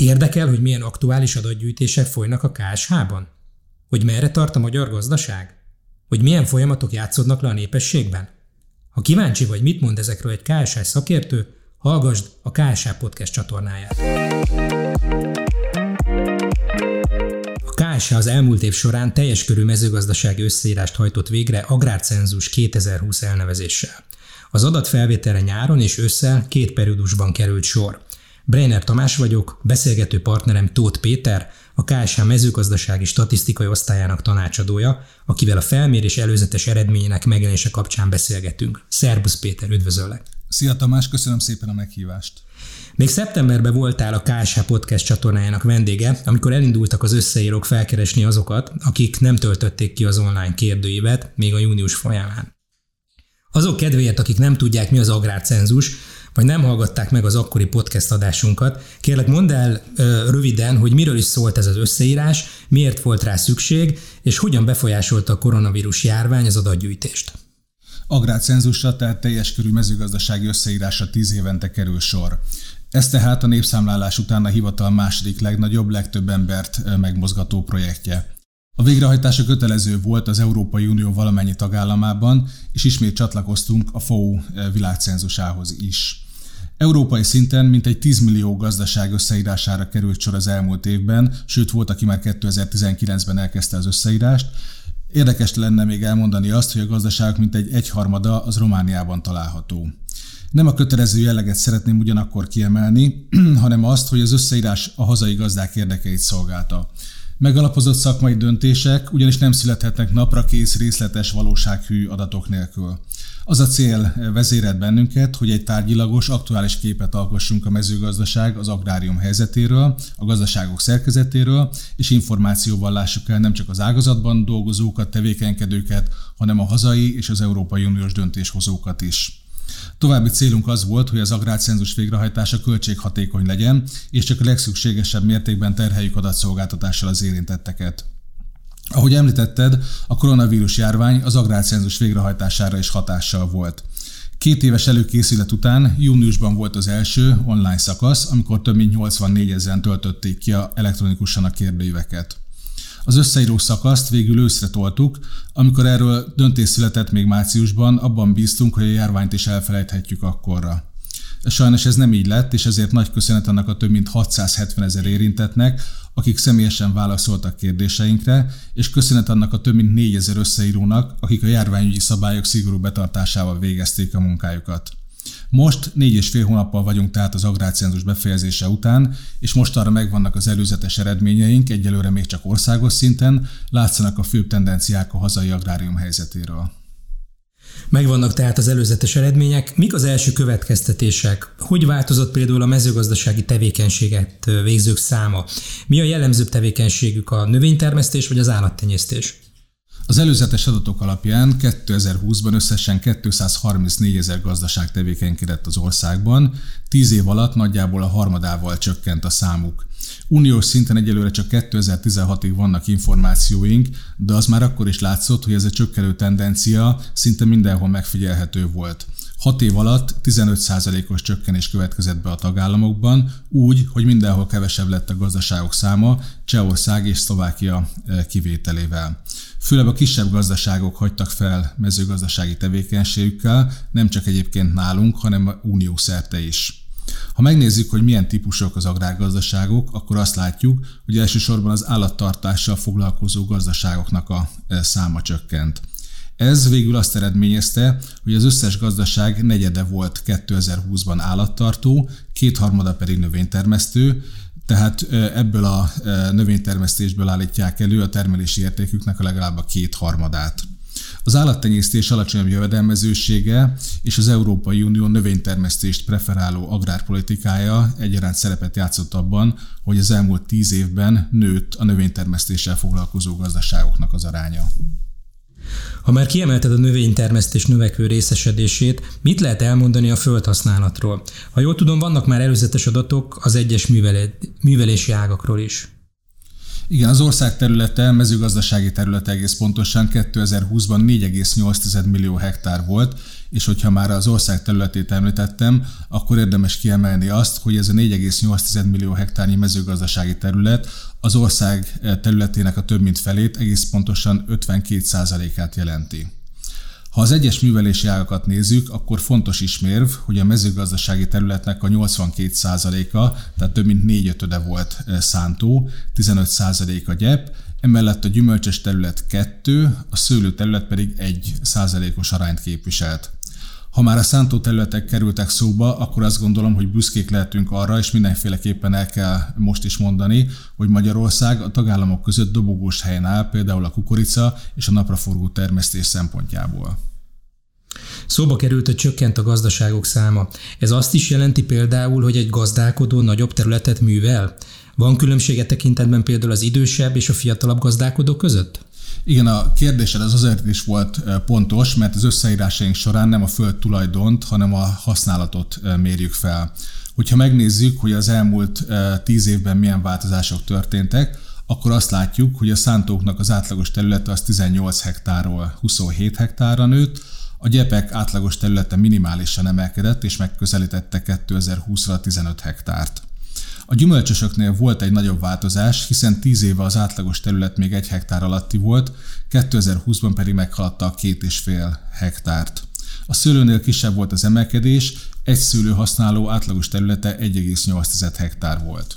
Érdekel, hogy milyen aktuális adatgyűjtések folynak a KSH-ban? Hogy merre tart a magyar gazdaság? Hogy milyen folyamatok játszódnak le a népességben? Ha kíváncsi vagy, mit mond ezekről egy KSH szakértő, hallgasd a KSH Podcast csatornáját. A KSH az elmúlt év során teljes körű mezőgazdasági összeírást hajtott végre Agrárcenzus 2020 elnevezéssel. Az adatfelvételre nyáron és ősszel két periódusban került sor – Breiner Tamás vagyok, beszélgető partnerem Tóth Péter, a KSH mezőgazdasági statisztikai osztályának tanácsadója, akivel a felmérés előzetes eredményének megjelenése kapcsán beszélgetünk. Szerbusz Péter, üdvözöllek! Szia Tamás, köszönöm szépen a meghívást! Még szeptemberben voltál a KSH Podcast csatornájának vendége, amikor elindultak az összeírók felkeresni azokat, akik nem töltötték ki az online kérdőívet még a június folyamán. Azok kedvéért, akik nem tudják, mi az agrárcenzus, vagy nem hallgatták meg az akkori podcast adásunkat, kérlek mondd el röviden, hogy miről is szólt ez az összeírás, miért volt rá szükség, és hogyan befolyásolta a koronavírus járvány az adatgyűjtést. Agrárcenzusra, tehát teljes körű mezőgazdasági összeírásra tíz évente kerül sor. Ez tehát a népszámlálás után a hivatal második legnagyobb, legtöbb embert megmozgató projektje. A végrehajtása kötelező volt az Európai Unió valamennyi tagállamában, és ismét csatlakoztunk a FOU világcenzusához is. Európai szinten mintegy 10 millió gazdaság összeírására került sor az elmúlt évben, sőt volt, aki már 2019-ben elkezdte az összeírást. Érdekes lenne még elmondani azt, hogy a gazdaságok mintegy egyharmada az Romániában található. Nem a kötelező jelleget szeretném ugyanakkor kiemelni, hanem azt, hogy az összeírás a hazai gazdák érdekeit szolgálta. Megalapozott szakmai döntések ugyanis nem születhetnek napra kész részletes valósághű adatok nélkül. Az a cél vezérelt bennünket, hogy egy tárgyilagos, aktuális képet alkossunk a mezőgazdaság, az agrárium helyzetéről, a gazdaságok szerkezetéről, és információval lássuk el nem csak az ágazatban dolgozókat, tevékenykedőket, hanem a hazai és az Európai Uniós döntéshozókat is. További célunk az volt, hogy az agrárcenzus végrehajtása költséghatékony legyen, és csak a legszükségesebb mértékben terheljük adatszolgáltatással az érintetteket. Ahogy említetted, a koronavírus járvány az agrárcenzus végrehajtására is hatással volt. Két éves előkészület után júniusban volt az első online szakasz, amikor több mint 84 ezeren töltötték ki elektronikusan a kérdőíveket. Az összeíró szakaszt végül őszre toltuk, amikor erről döntés született még márciusban, abban bíztunk, hogy a járványt is elfelejthetjük akkorra. Sajnos ez nem így lett, és ezért nagy köszönet annak a több mint 670 ezer érintetnek, akik személyesen válaszoltak kérdéseinkre, és köszönet annak a több mint 4000 összeírónak, akik a járványügyi szabályok szigorú betartásával végezték a munkájukat. Most négy és fél hónappal vagyunk tehát az agrárcenzus befejezése után, és most arra megvannak az előzetes eredményeink, egyelőre még csak országos szinten, látszanak a főbb tendenciák a hazai agrárium helyzetéről. Megvannak tehát az előzetes eredmények. Mik az első következtetések? Hogy változott például a mezőgazdasági tevékenységet végzők száma? Mi a jellemzőbb tevékenységük a növénytermesztés vagy az állattenyésztés? Az előzetes adatok alapján 2020-ban összesen 234 ezer gazdaság tevékenykedett az országban, 10 év alatt nagyjából a harmadával csökkent a számuk. Uniós szinten egyelőre csak 2016-ig vannak információink, de az már akkor is látszott, hogy ez a csökkenő tendencia szinte mindenhol megfigyelhető volt. 6 év alatt 15%-os csökkenés következett be a tagállamokban, úgy, hogy mindenhol kevesebb lett a gazdaságok száma, Csehország és Szlovákia eh, kivételével. Főleg a kisebb gazdaságok hagytak fel mezőgazdasági tevékenységükkel, nem csak egyébként nálunk, hanem unió szerte is. Ha megnézzük, hogy milyen típusok az agrárgazdaságok, akkor azt látjuk, hogy elsősorban az állattartással foglalkozó gazdaságoknak a e, száma csökkent. Ez végül azt eredményezte, hogy az összes gazdaság negyede volt 2020-ban állattartó, kétharmada pedig növénytermesztő, tehát ebből a növénytermesztésből állítják elő a termelési értéküknek a legalább a kétharmadát. Az állattenyésztés alacsonyabb jövedelmezősége és az Európai Unió növénytermesztést preferáló agrárpolitikája egyaránt szerepet játszott abban, hogy az elmúlt tíz évben nőtt a növénytermesztéssel foglalkozó gazdaságoknak az aránya. Ha már kiemelted a növénytermesztés növekvő részesedését, mit lehet elmondani a földhasználatról? Ha jól tudom, vannak már előzetes adatok az egyes művelési ágakról is. Igen, az ország területe, mezőgazdasági területe egész pontosan 2020-ban 4,8 millió hektár volt, és hogyha már az ország területét említettem, akkor érdemes kiemelni azt, hogy ez a 4,8 millió hektárnyi mezőgazdasági terület az ország területének a több mint felét, egész pontosan 52%-át jelenti. Ha az egyes művelési ágakat nézzük, akkor fontos ismérv, hogy a mezőgazdasági területnek a 82%-a, tehát több mint 4 ötöde volt szántó, 15% a gyep, emellett a gyümölcsös terület 2, a szőlő terület pedig 1 százalékos arányt képviselt. Ha már a szántó területek kerültek szóba, akkor azt gondolom, hogy büszkék lehetünk arra, és mindenféleképpen el kell most is mondani, hogy Magyarország a tagállamok között dobogós helyen áll, például a kukorica és a napraforgó termesztés szempontjából. Szóba került, hogy csökkent a gazdaságok száma. Ez azt is jelenti például, hogy egy gazdálkodó nagyobb területet művel? Van különbsége tekintetben például az idősebb és a fiatalabb gazdálkodók között? Igen, a kérdésed az azért is volt pontos, mert az összeírásaink során nem a föld tulajdont, hanem a használatot mérjük fel. Hogyha megnézzük, hogy az elmúlt tíz évben milyen változások történtek, akkor azt látjuk, hogy a szántóknak az átlagos területe az 18 hektárról 27 hektárra nőtt, a gyepek átlagos területe minimálisan emelkedett, és megközelítette 2020-ra 15 hektárt. A gyümölcsösöknél volt egy nagyobb változás, hiszen 10 éve az átlagos terület még egy hektár alatti volt, 2020-ban pedig meghaladta a két és fél hektárt. A szőlőnél kisebb volt az emelkedés, egy szőlő használó átlagos területe 1,8 hektár volt.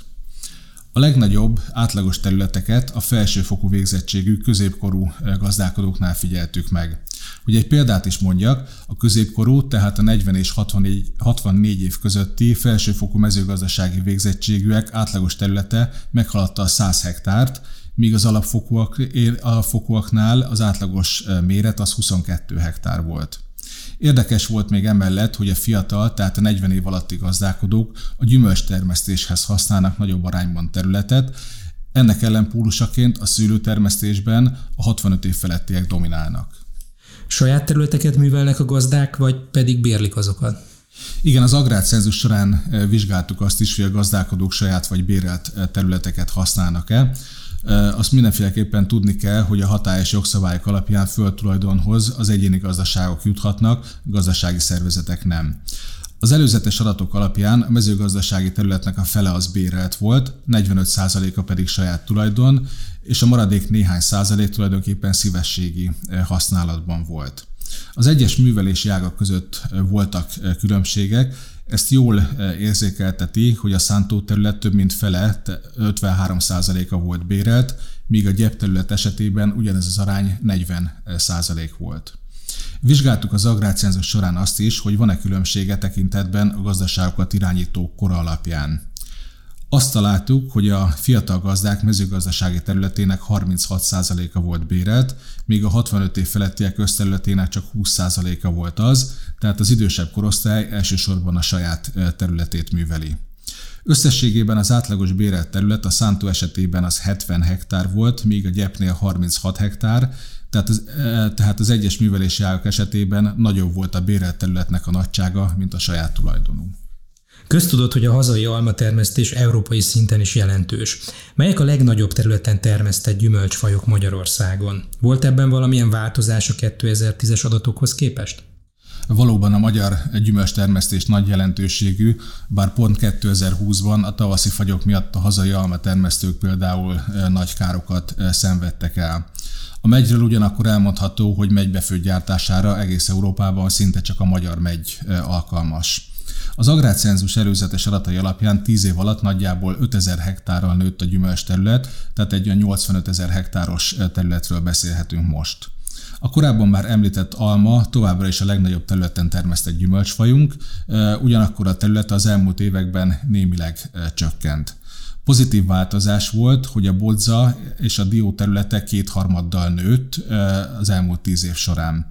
A legnagyobb átlagos területeket a felsőfokú végzettségű középkorú gazdálkodóknál figyeltük meg. Hogy egy példát is mondjak, a középkorú, tehát a 40 és 64, 64 év közötti felsőfokú mezőgazdasági végzettségűek átlagos területe meghaladta a 100 hektárt, míg az alapfokúak, alapfokúaknál az átlagos méret az 22 hektár volt. Érdekes volt még emellett, hogy a fiatal, tehát a 40 év alatti gazdálkodók a gyümölcs termesztéshez használnak nagyobb arányban területet, ennek ellenpólusaként a szőlőtermesztésben a 65 év felettiek dominálnak. Saját területeket művelnek a gazdák, vagy pedig bérlik azokat? Igen, az agrárcenzus során eh, vizsgáltuk azt is, hogy a gazdálkodók saját vagy bérelt eh, területeket használnak-e. Eh, azt mindenféleképpen tudni kell, hogy a hatályos jogszabályok alapján földtulajdonhoz az egyéni gazdaságok juthatnak, gazdasági szervezetek nem. Az előzetes adatok alapján a mezőgazdasági területnek a fele az bérelt volt, 45%-a pedig saját tulajdon, és a maradék néhány százalék tulajdonképpen szívességi eh, használatban volt. Az egyes művelési ágak között eh, voltak eh, különbségek, ezt jól érzékelteti, hogy a szántó terület több mint fele, 53%-a volt bérelt, míg a gyep terület esetében ugyanez az arány 40% volt. Vizsgáltuk az agrárcenzus során azt is, hogy van-e különbsége tekintetben a gazdaságokat irányító kora alapján. Azt találtuk, hogy a fiatal gazdák mezőgazdasági területének 36%-a volt bérelt, míg a 65 év felettiek közterületének csak 20%-a volt az, tehát az idősebb korosztály elsősorban a saját területét műveli. Összességében az átlagos bérelt terület a szántó esetében az 70 hektár volt, míg a gyepnél 36 hektár, tehát az, tehát az egyes művelési ágak esetében nagyobb volt a bérelt területnek a nagysága, mint a saját tulajdonú. Köztudott, hogy a hazai almatermesztés európai szinten is jelentős. Melyek a legnagyobb területen termesztett gyümölcsfajok Magyarországon? Volt ebben valamilyen változás a 2010-es adatokhoz képest? Valóban a magyar gyümölcstermesztés nagy jelentőségű, bár pont 2020-ban a tavaszi fagyok miatt a hazai almatermesztők például nagy károkat szenvedtek el. A megyről ugyanakkor elmondható, hogy megybefőtt gyártására egész Európában szinte csak a magyar megy alkalmas. Az agrárcenzus előzetes adatai alapján 10 év alatt nagyjából 5000 hektárral nőtt a gyümölcs terület, tehát egy olyan 85 ezer hektáros területről beszélhetünk most. A korábban már említett alma továbbra is a legnagyobb területen termesztett gyümölcsfajunk, ugyanakkor a terület az elmúlt években némileg csökkent. Pozitív változás volt, hogy a bodza és a dió területe kétharmaddal nőtt az elmúlt tíz év során.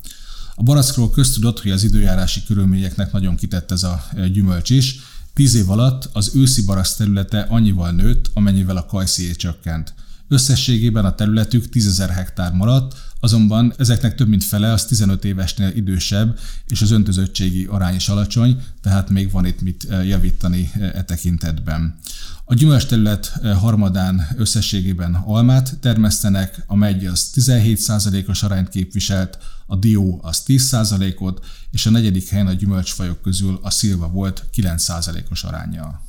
A barackról köztudott, hogy az időjárási körülményeknek nagyon kitett ez a gyümölcs is. Tíz év alatt az őszi barack területe annyival nőtt, amennyivel a kajszié csökkent. Összességében a területük 10.000 hektár maradt, azonban ezeknek több mint fele az 15 évesnél idősebb, és az öntözöttségi arány is alacsony, tehát még van itt mit e, javítani e, e tekintetben. A gyümölcs terület harmadán összességében almát termesztenek, a megy az 17%-os arányt képviselt, a dió az 10%-ot, és a negyedik helyen a gyümölcsfajok közül a szilva volt 9%-os arányjal.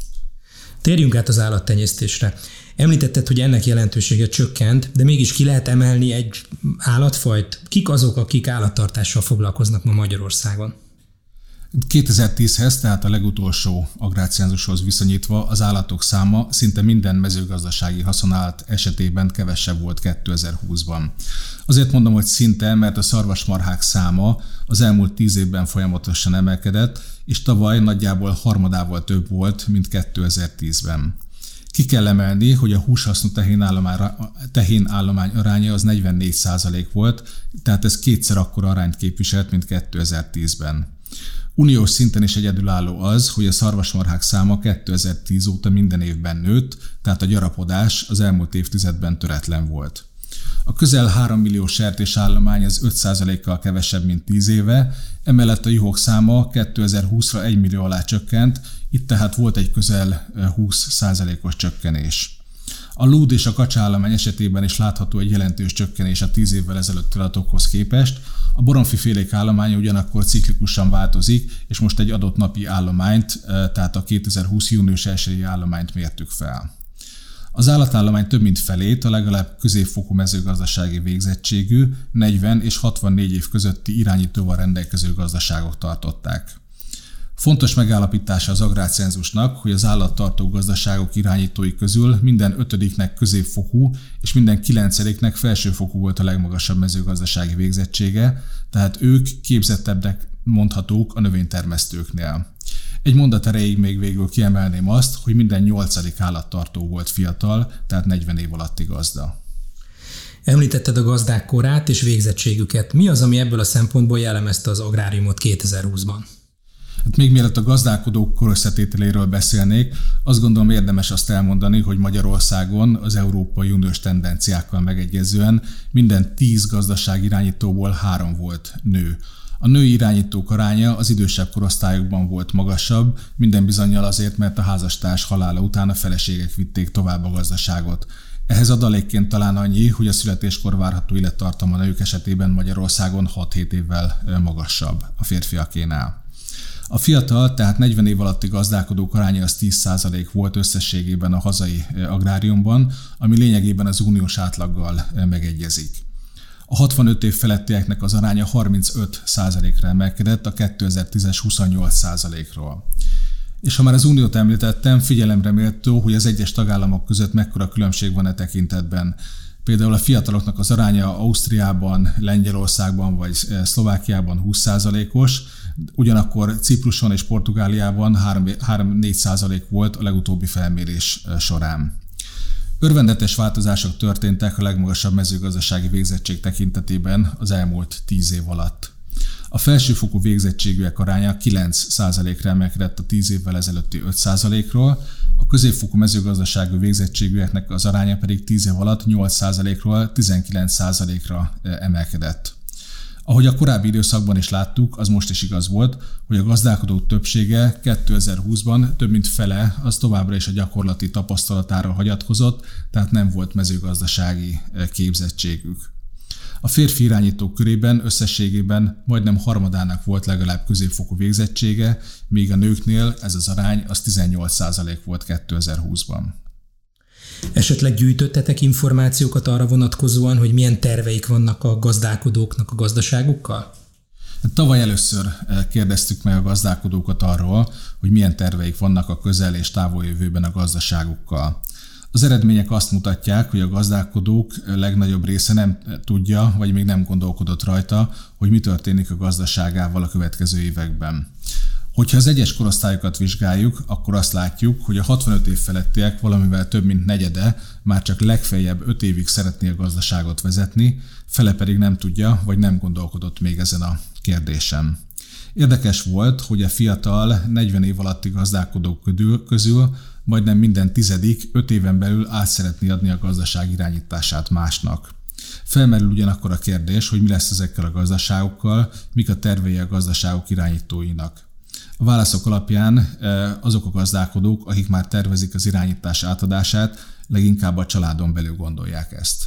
Térjünk át az állattenyésztésre. Említetted, hogy ennek jelentősége csökkent, de mégis ki lehet emelni egy állatfajt? Kik azok, akik állattartással foglalkoznak ma Magyarországon? 2010-hez, tehát a legutolsó agrácienzushoz viszonyítva az állatok száma szinte minden mezőgazdasági haszonállat esetében kevesebb volt 2020-ban. Azért mondom, hogy szinte, mert a szarvasmarhák száma az elmúlt 10 évben folyamatosan emelkedett, és tavaly nagyjából harmadával több volt, mint 2010-ben. Ki kell emelni, hogy a húshasznú tehén állomány aránya az 44% volt, tehát ez kétszer akkora arányt képviselt, mint 2010-ben. Uniós szinten is egyedülálló az, hogy a szarvasmarhák száma 2010 óta minden évben nőtt, tehát a gyarapodás az elmúlt évtizedben töretlen volt. A közel 3 millió sertés állomány az 5%-kal kevesebb, mint 10 éve, emellett a juhok száma 2020-ra 1 millió alá csökkent, itt tehát volt egy közel 20%-os csökkenés. A lúd és a kacsállomány esetében is látható egy jelentős csökkenés a 10 évvel ezelőtti adatokhoz képest. A boromfi félék állománya ugyanakkor ciklikusan változik, és most egy adott napi állományt, tehát a 2020. június 1 állományt mértük fel. Az állatállomány több mint felét a legalább középfokú mezőgazdasági végzettségű, 40 és 64 év közötti irányítóval rendelkező gazdaságok tartották. Fontos megállapítása az agrárcenzusnak, hogy az állattartó gazdaságok irányítói közül minden ötödiknek középfokú és minden kilencediknek felsőfokú volt a legmagasabb mezőgazdasági végzettsége, tehát ők képzettebbnek mondhatók a növénytermesztőknél. Egy mondat erejéig még végül kiemelném azt, hogy minden nyolcadik állattartó volt fiatal, tehát 40 év alatti gazda. Említetted a gazdák korát és végzettségüket. Mi az, ami ebből a szempontból jellemezte az agráriumot 2020-ban? Hát még mielőtt a gazdálkodók korösszetételéről beszélnék, azt gondolom érdemes azt elmondani, hogy Magyarországon az Európai Uniós tendenciákkal megegyezően minden tíz gazdaság irányítóból három volt nő. A női irányítók aránya az idősebb korosztályokban volt magasabb, minden bizonyal azért, mert a házastárs halála után a feleségek vitték tovább a gazdaságot. Ehhez adalékként talán annyi, hogy a születéskor várható élettartama nők esetében Magyarországon 6-7 évvel magasabb a férfiakénál. A fiatal, tehát 40 év alatti gazdálkodók aránya az 10% volt összességében a hazai agráriumban, ami lényegében az uniós átlaggal megegyezik. A 65 év felettieknek az aránya 35%-ra emelkedett a 2010-es 28%-ról. És ha már az uniót említettem, figyelemre méltó, hogy az egyes tagállamok között mekkora különbség van e tekintetben. Például a fiataloknak az aránya Ausztriában, Lengyelországban vagy Szlovákiában 20%-os, ugyanakkor Cipruson és Portugáliában 3-4% volt a legutóbbi felmérés során. Örvendetes változások történtek a legmagasabb mezőgazdasági végzettség tekintetében az elmúlt 10 év alatt. A felsőfokú végzettségűek aránya 9%-ra emelkedett a 10 évvel ezelőtti 5%-ról, a középfokú mezőgazdaságú végzettségűeknek az aránya pedig 10 év alatt 8%-ról 19%-ra emelkedett. Ahogy a korábbi időszakban is láttuk, az most is igaz volt, hogy a gazdálkodók többsége 2020-ban több mint fele az továbbra is a gyakorlati tapasztalatára hagyatkozott, tehát nem volt mezőgazdasági eh, képzettségük. A férfi irányítók körében összességében majdnem harmadának volt legalább középfokú végzettsége, míg a nőknél ez az arány az 18% volt 2020-ban. Esetleg gyűjtöttetek információkat arra vonatkozóan, hogy milyen terveik vannak a gazdálkodóknak a gazdaságukkal? Tavaly először eh, kérdeztük meg a gazdálkodókat arról, hogy milyen terveik vannak a közel és távoljövőben a gazdaságukkal. Az eredmények azt mutatják, hogy a gazdálkodók legnagyobb része nem tudja, vagy még nem gondolkodott rajta, hogy mi történik a gazdaságával a következő években. Hogyha az egyes korosztályokat vizsgáljuk, akkor azt látjuk, hogy a 65 év felettiek valamivel több mint negyede már csak legfeljebb 5 évig szeretné a gazdaságot vezetni, fele pedig nem tudja, vagy nem gondolkodott még ezen a kérdésen. Érdekes volt, hogy a fiatal 40 év alatti gazdálkodók közül majdnem minden tizedik 5 éven belül át szeretné adni a gazdaság irányítását másnak. Felmerül ugyanakkor a kérdés, hogy mi lesz ezekkel a gazdaságokkal, mik a tervei a gazdaságok irányítóinak. A válaszok alapján azok a gazdálkodók, akik már tervezik az irányítás átadását, leginkább a családon belül gondolják ezt.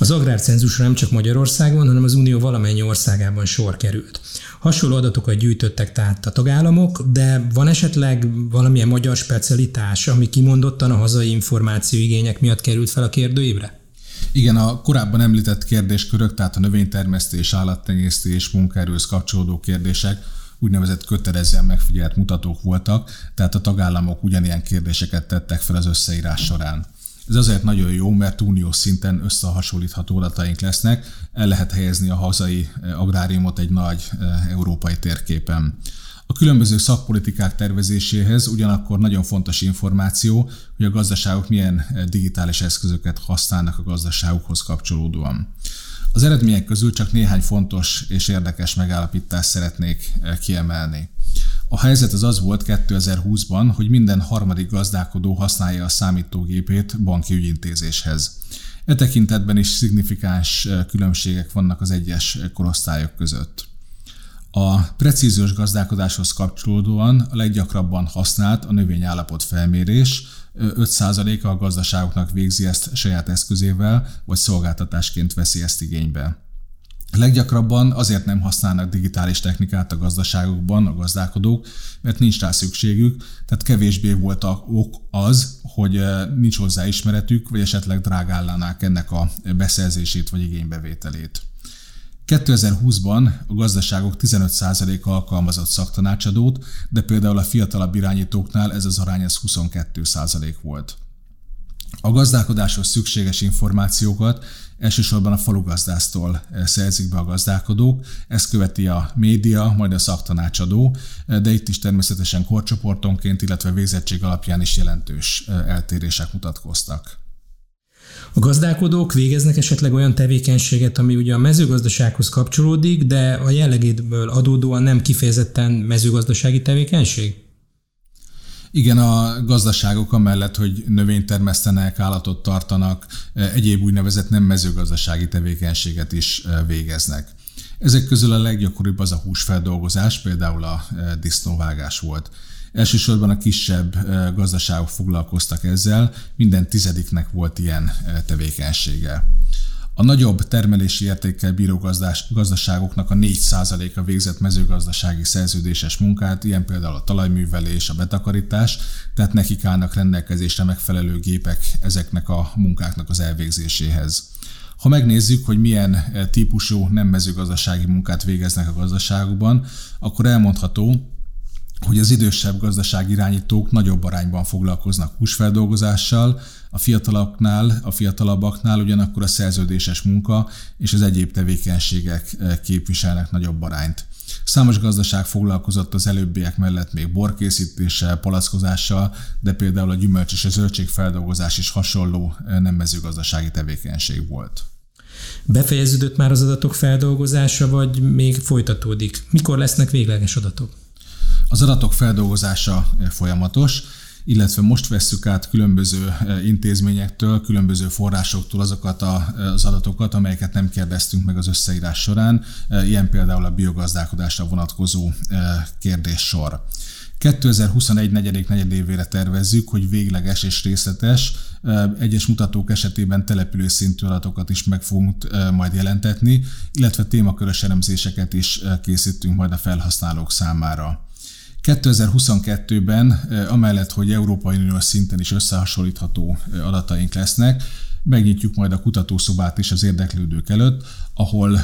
Az agrárcenzusra nem csak Magyarországon, hanem az Unió valamennyi országában sor került. Hasonló adatokat gyűjtöttek tehát a tagállamok, de van esetleg valamilyen magyar specialitás, ami kimondottan a hazai információigények miatt került fel a kérdőívre? Igen, a korábban említett kérdéskörök, tehát a növénytermesztés, állattenyésztés, munkaerőhöz kapcsolódó kérdések úgynevezett kötelezően megfigyelt mutatók voltak, tehát a tagállamok ugyanilyen kérdéseket tettek fel az összeírás során. Ez azért nagyon jó, mert uniós szinten összehasonlítható adataink lesznek, el lehet helyezni a hazai eh, agráriumot egy nagy eh, európai térképen. A különböző szakpolitikák tervezéséhez ugyanakkor nagyon fontos információ, hogy a gazdaságok milyen eh, digitális eszközöket használnak a gazdaságukhoz kapcsolódóan. Az eredmények közül csak néhány fontos és érdekes megállapítást szeretnék kiemelni. A helyzet az az volt 2020-ban, hogy minden harmadik gazdálkodó használja a számítógépét banki ügyintézéshez. E tekintetben is szignifikáns különbségek vannak az egyes korosztályok között. A precíziós gazdálkodáshoz kapcsolódóan a leggyakrabban használt a növényállapot felmérés, 5%-a a gazdaságoknak végzi ezt saját eszközével, vagy szolgáltatásként veszi ezt igénybe. Leggyakrabban azért nem használnak digitális technikát a gazdaságokban a gazdálkodók, mert nincs rá szükségük, tehát kevésbé volt a ok az, hogy eh, nincs hozzá ismeretük, vagy esetleg drágállánák ennek a beszerzését vagy igénybevételét. 2020-ban a gazdaságok 15%-a alkalmazott szaktanácsadót, de például a fiatalabb irányítóknál ez az arány az 22% volt. A gazdálkodáshoz szükséges információkat elsősorban a falugazdásztól eh, szerzik be a gazdálkodók, ezt követi a média, majd a szaktanácsadó, eh, de itt is természetesen korcsoportonként, illetve végzettség alapján is jelentős eh, eltérések mutatkoztak. A gazdálkodók végeznek esetleg olyan tevékenységet, ami ugye a mezőgazdasághoz kapcsolódik, de a jellegéből adódóan nem kifejezetten mezőgazdasági tevékenység? Igen, a gazdaságok amellett, hogy növényt termesztenek, állatot tartanak, e, egyéb úgynevezett nem mezőgazdasági tevékenységet is e, végeznek. Ezek közül a leggyakoribb az a húsfeldolgozás, például a e, disznóvágás volt. Elsősorban a kisebb gazdaságok foglalkoztak ezzel, minden tizediknek volt ilyen tevékenysége. A nagyobb termelési értékkel bíró gazdaságoknak a 4%-a végzett mezőgazdasági szerződéses munkát, ilyen például a talajművelés, a betakarítás, tehát nekik állnak rendelkezésre megfelelő gépek ezeknek a munkáknak az elvégzéséhez. Ha megnézzük, hogy milyen típusú nem mezőgazdasági munkát végeznek a gazdaságokban, akkor elmondható, hogy az idősebb gazdaságirányítók nagyobb arányban foglalkoznak húsfeldolgozással, a fiataloknál, a fiatalabbaknál ugyanakkor a szerződéses munka és az egyéb tevékenységek eh, képviselnek nagyobb arányt. Számos gazdaság foglalkozott az előbbiek mellett még borkészítéssel, palackozással, de például a gyümölcs és a zöldségfeldolgozás is hasonló eh, nem mezőgazdasági tevékenység volt. Befejeződött már az adatok feldolgozása, vagy még folytatódik? Mikor lesznek végleges adatok? Az adatok feldolgozása folyamatos, illetve most vesszük át különböző intézményektől, különböző forrásoktól azokat az adatokat, amelyeket nem kérdeztünk meg az összeírás során, ilyen például a biogazdálkodásra vonatkozó kérdéssor. 2021 negyedik negyedévére tervezzük, hogy végleges és részletes, egyes mutatók esetében települő szintű adatokat is meg fogunk majd jelentetni, illetve témakörös elemzéseket is készítünk majd a felhasználók számára. 2022-ben, amellett, hogy Európai Uniós szinten is összehasonlítható adataink lesznek, megnyitjuk majd a kutatószobát is az érdeklődők előtt, ahol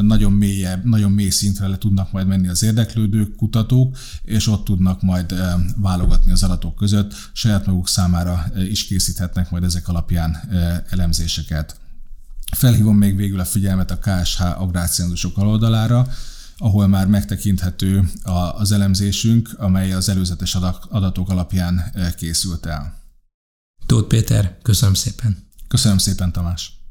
nagyon, mélyebb, nagyon mély szintre le tudnak majd menni az érdeklődők, kutatók, és ott tudnak majd válogatni az adatok között, saját maguk számára is készíthetnek majd ezek alapján elemzéseket. Felhívom még végül a figyelmet a KSH agrárcenzusok aloldalára, ahol már megtekinthető az elemzésünk, amely az előzetes adatok alapján eh, készült el. Tóth Péter, köszönöm szépen. Köszönöm szépen, Tamás.